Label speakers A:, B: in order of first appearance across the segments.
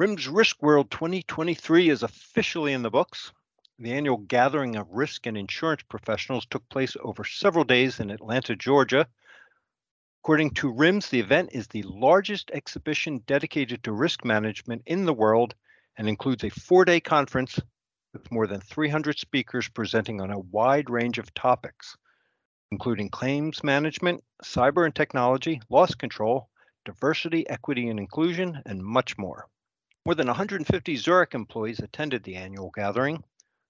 A: RIMS Risk World 2023 is officially in the books. The annual gathering of risk and insurance professionals took place over several days in Atlanta, Georgia. According to RIMS, the event is the largest exhibition dedicated to risk management in the world and includes a four day conference with more than 300 speakers presenting on a wide range of topics, including claims management, cyber and technology, loss control, diversity, equity, and inclusion, and much more. More than 150 Zurich employees attended the annual gathering.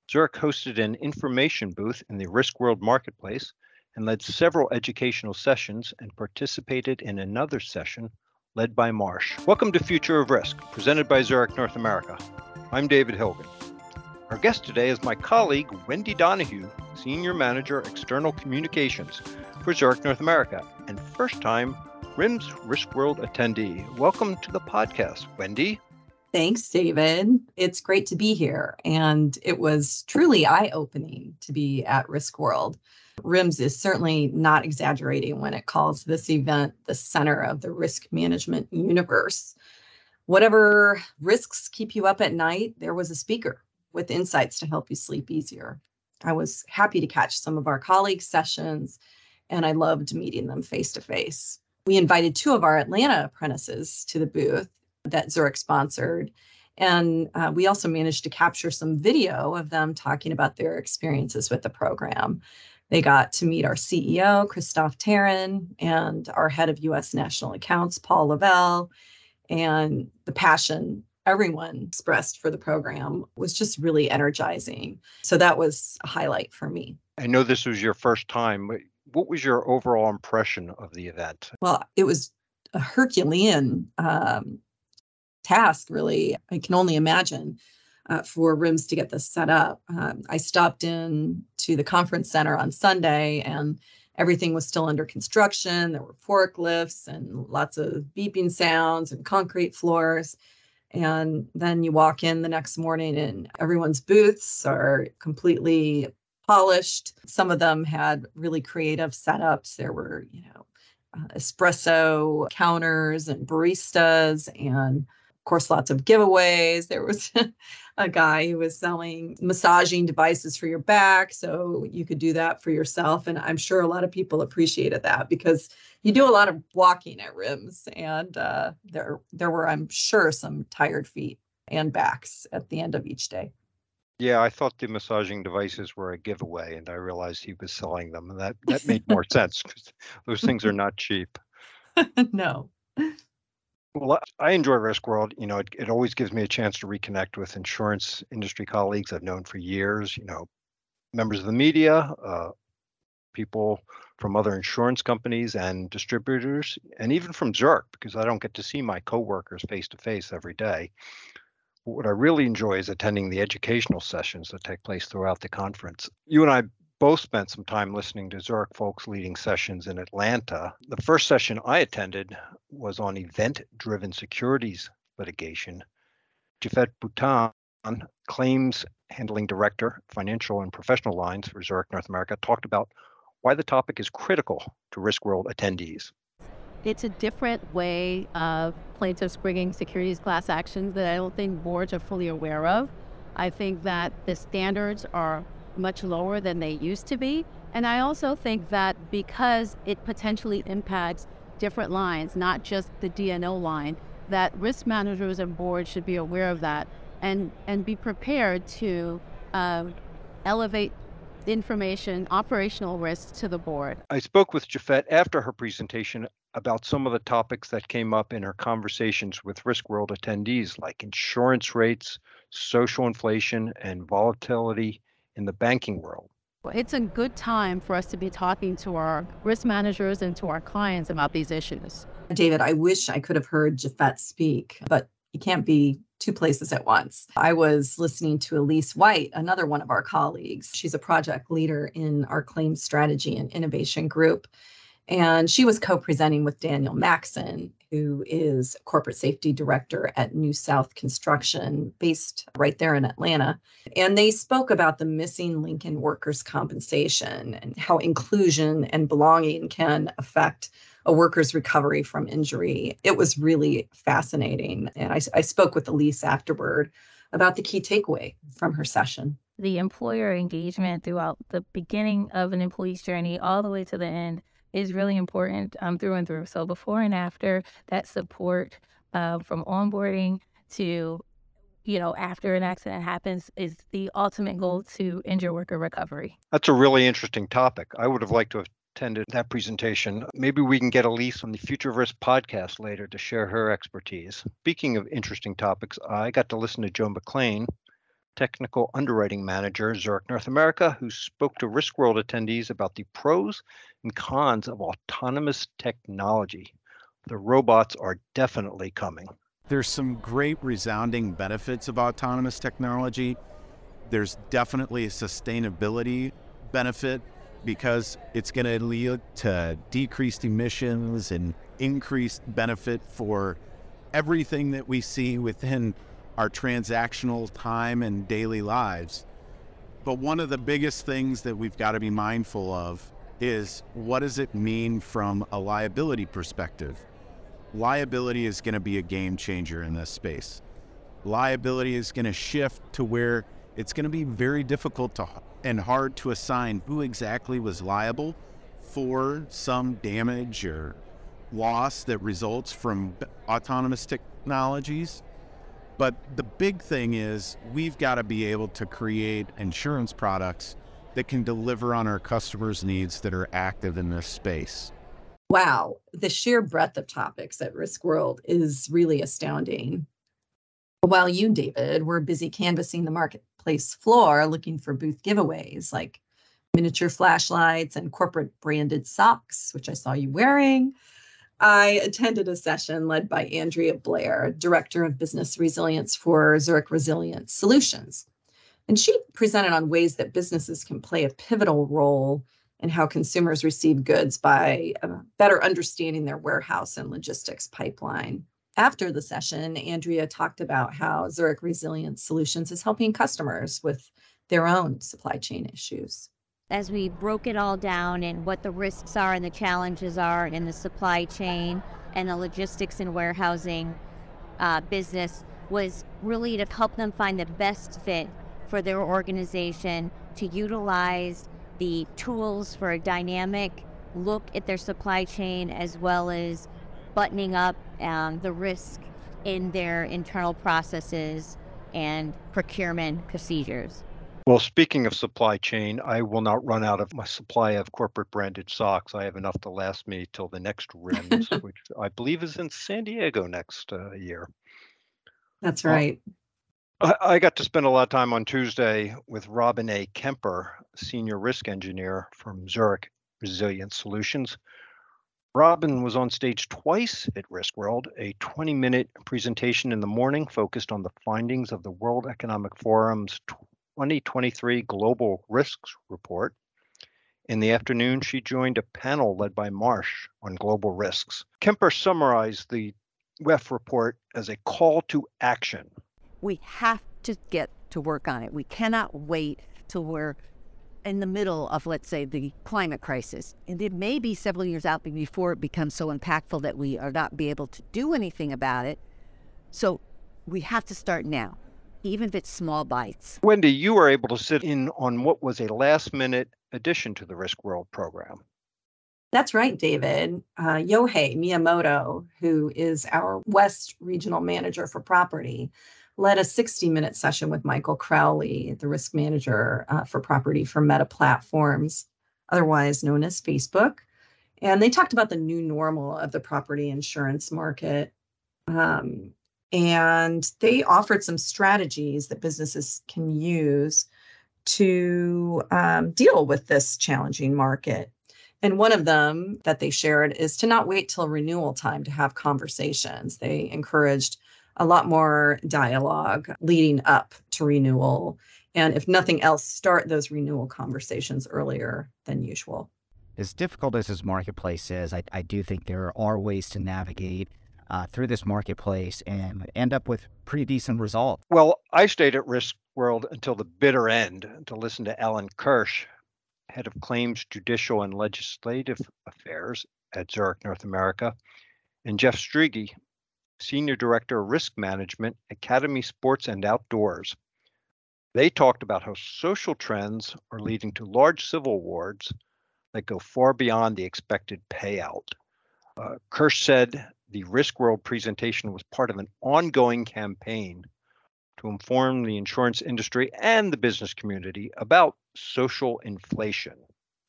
A: Zurich hosted an information booth in the Risk World Marketplace and led several educational sessions and participated in another session led by Marsh. Welcome to Future of Risk, presented by Zurich North America. I'm David Hilgen. Our guest today is my colleague, Wendy Donahue, Senior Manager, External Communications for Zurich North America, and first time RIMS Risk World attendee. Welcome to the podcast, Wendy.
B: Thanks, David. It's great to be here. And it was truly eye opening to be at Risk World. RIMS is certainly not exaggerating when it calls this event the center of the risk management universe. Whatever risks keep you up at night, there was a speaker with insights to help you sleep easier. I was happy to catch some of our colleagues' sessions, and I loved meeting them face to face. We invited two of our Atlanta apprentices to the booth that Zurich sponsored. And uh, we also managed to capture some video of them talking about their experiences with the program. They got to meet our CEO, Kristof Terryn, and our head of US National Accounts, Paul Lavelle. And the passion everyone expressed for the program was just really energizing. So that was a highlight for me.
A: I know this was your first time. What was your overall impression of the event?
B: Well, it was a Herculean um, task, really. I can only imagine uh, for RIMS to get this set up. Um, I stopped in to the conference center on Sunday and everything was still under construction. There were forklifts and lots of beeping sounds and concrete floors. And then you walk in the next morning and everyone's booths are completely polished. Some of them had really creative setups. There were, you know, uh, espresso counters and baristas and course, lots of giveaways. There was a guy who was selling massaging devices for your back. So you could do that for yourself. And I'm sure a lot of people appreciated that because you do a lot of walking at rims. And uh, there, there were, I'm sure, some tired feet and backs at the end of each day.
A: Yeah, I thought the massaging devices were a giveaway, and I realized he was selling them, and that that made more sense because those things are not cheap.
B: no.
A: Well, I enjoy Risk World. You know, it, it always gives me a chance to reconnect with insurance industry colleagues I've known for years. You know, members of the media, uh, people from other insurance companies and distributors, and even from Zurich, because I don't get to see my coworkers face to face every day. But what I really enjoy is attending the educational sessions that take place throughout the conference. You and I both spent some time listening to Zurich folks leading sessions in Atlanta. The first session I attended was on event driven securities litigation. Japhet Boutin, claims handling director, financial and professional lines for Zurich North America, talked about why the topic is critical to Risk World attendees.
C: It's a different way of plaintiffs bringing securities class actions that I don't think boards are fully aware of. I think that the standards are much lower than they used to be. And I also think that because it potentially impacts different lines, not just the D&O line, that risk managers and boards should be aware of that and, and be prepared to uh, elevate information, operational risks to the board.
A: I spoke with Japhet after her presentation about some of the topics that came up in her conversations with Risk World attendees, like insurance rates, social inflation, and volatility in the banking world.
C: It's a good time for us to be talking to our risk managers and to our clients about these issues.
B: David, I wish I could have heard Japhet speak, but you can't be two places at once. I was listening to Elise White, another one of our colleagues. She's a project leader in our claims strategy and innovation group. And she was co presenting with Daniel Maxon, who is corporate safety director at New South Construction, based right there in Atlanta. And they spoke about the missing Lincoln workers' compensation and how inclusion and belonging can affect a worker's recovery from injury. It was really fascinating. And I, I spoke with Elise afterward about the key takeaway from her session.
D: The employer engagement throughout the beginning of an employee's journey all the way to the end is really important um, through and through. So before and after that support uh, from onboarding to you know, after an accident happens is the ultimate goal to injure worker recovery.
A: That's a really interesting topic. I would have liked to have attended that presentation. Maybe we can get Elise on the Future podcast later to share her expertise. Speaking of interesting topics, I got to listen to Joe McLean, technical underwriting manager, Zurich North America, who spoke to Risk World attendees about the pros and cons of autonomous technology. The robots are definitely coming.
E: There's some great resounding benefits of autonomous technology. There's definitely a sustainability benefit because it's going to lead to decreased emissions and increased benefit for everything that we see within our transactional time and daily lives. But one of the biggest things that we've got to be mindful of is what does it mean from a liability perspective? liability is going to be a game changer in this space. Liability is going to shift to where it's going to be very difficult to, and hard to assign who exactly was liable for some damage or loss that results from autonomous technologies. But the big thing is we've got to be able to create insurance products that can deliver on our customers' needs that are active in this space
B: wow, the sheer breadth of topics at Risk World is really astounding. While you, David, were busy canvassing the marketplace floor looking for booth giveaways like miniature flashlights and corporate branded socks, which I saw you wearing, I attended a session led by Andrea Blair, Director of Business Resilience for Zurich Resilience Solutions. And she presented on ways that businesses can play a pivotal role in how consumers receive goods by uh, better understanding their warehouse and logistics pipeline. After the session, Andrea talked about how Zurich Resilience Solutions is helping customers with their own supply chain issues.
F: As we broke it all down and what the risks are and the challenges are in the supply chain and the logistics and warehousing uh, business, was really to help them find the best fit for their organization to utilize the tools for a dynamic look at their supply chain as well as buttoning up um, the risk in their internal processes and procurement procedures.
A: Well, speaking of supply chain, I will not run out of my supply of corporate branded socks. I have enough to last me till the next RIMS, which I believe is in San Diego next uh, year.
B: That's right.
A: I got to spend a lot of time on Tuesday with Robin A. Kemper, Senior Risk Engineer from Zurich Resilience Solutions. Robin was on stage twice at Risk World, a 20 minute presentation in the morning focused on the findings of the World Economic Forum's 2023 Global Risks Report. In the afternoon, she joined a panel led by Marsh on global risks. Kemper summarized the WEF report as a call to action
G: we have to get to work on it. We cannot wait till we're in the middle of, let's say, the climate crisis. And it may be several years out before it becomes so impactful that we are not be able to do anything about it. So we have to start now, even if it's small bites.
A: Wendy, you were able to sit in on what was a last minute addition to the Risk World program.
B: That's right, David. Uh, Yohei Miyamoto, who is our West Regional Manager for Property, led a 60 minute session with Michael Crowley, the risk manager uh, for property for Meta Platforms, otherwise known as Facebook. And they talked about the new normal of the property insurance market. Um, and they offered some strategies that businesses can use to um, deal with this challenging market. And one of them that they shared is to not wait till renewal time to have conversations. They encouraged a lot more dialogue leading up to renewal. And if nothing else, start those renewal conversations earlier than usual.
H: As difficult as this marketplace is, I, I do think there are ways to navigate uh, through this marketplace and end up with pretty decent results.
A: Well, I stayed at Risk World until the bitter end to listen to Allen Kirsh, head of claims, judicial, and legislative affairs at Zurich North America, and Jeff Strige, Senior Director of Risk Management, Academy Sports and Outdoors. They talked about how social trends are leading to large civil awards that go far beyond the expected payout. Uh, Kirsh said the Risk World presentation was part of an ongoing campaign to inform the insurance industry and the business community about social inflation.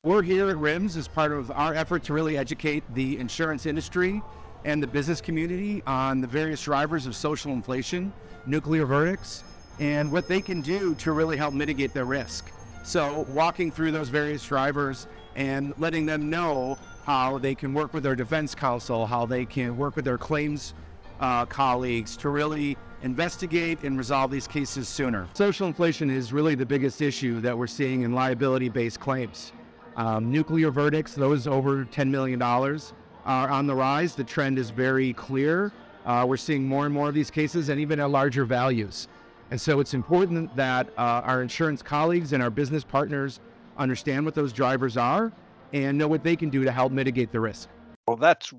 I: We're here at RIMS as part of our effort to really educate the insurance industry and the business community on the various drivers of social inflation, nuclear verdicts, and what they can do to really help mitigate their risk. So, walking through those various drivers and letting them know how they can work with their defense counsel, how they can work with their claims uh, colleagues to really investigate and resolve these cases sooner. Social inflation is really the biggest issue that we're seeing in liability based claims. Um, nuclear verdicts, those over $10 million, are on the rise. The trend is very clear. Uh, we're seeing more and more of these cases and even at larger values. And so it's important that uh, our insurance colleagues and our business partners understand what those drivers are and know what they can do to help mitigate the risk.
A: Well, that's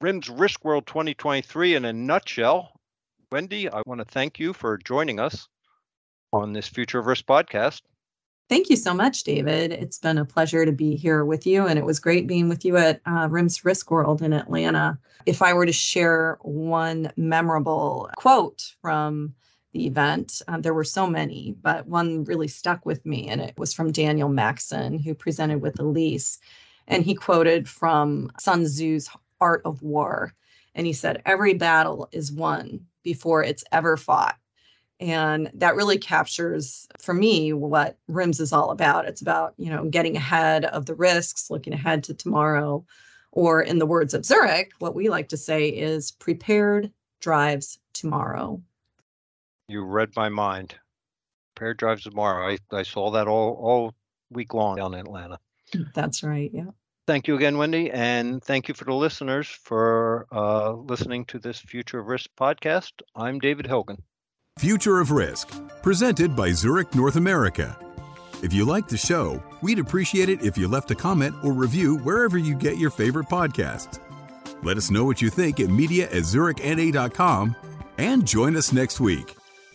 A: RIMS Risk World 2023 in a nutshell. Wendy, I want to thank you for joining us on this Future of Risk podcast.
B: Thank you so much, David. It's been a pleasure to be here with you, and it was great being with you at uh, RIMS Risk World in Atlanta. If I were to share one memorable quote from the event, um, there were so many, but one really stuck with me, and it was from Daniel Maxon, who presented with Elise. And he quoted from Sun Tzu's Art of War. And he said, Every battle is won before it's ever fought. And that really captures for me what RIMS is all about. It's about, you know, getting ahead of the risks, looking ahead to tomorrow. Or in the words of Zurich, what we like to say is prepared drives tomorrow.
A: You read my mind. Pair drives tomorrow. I, I saw that all, all week long down in Atlanta.
B: That's right. Yeah.
A: Thank you again, Wendy. And thank you for the listeners for uh, listening to this Future of Risk podcast. I'm David Hogan.
J: Future of Risk, presented by Zurich North America. If you like the show, we'd appreciate it if you left a comment or review wherever you get your favorite podcasts. Let us know what you think at media at zurichna.com and join us next week.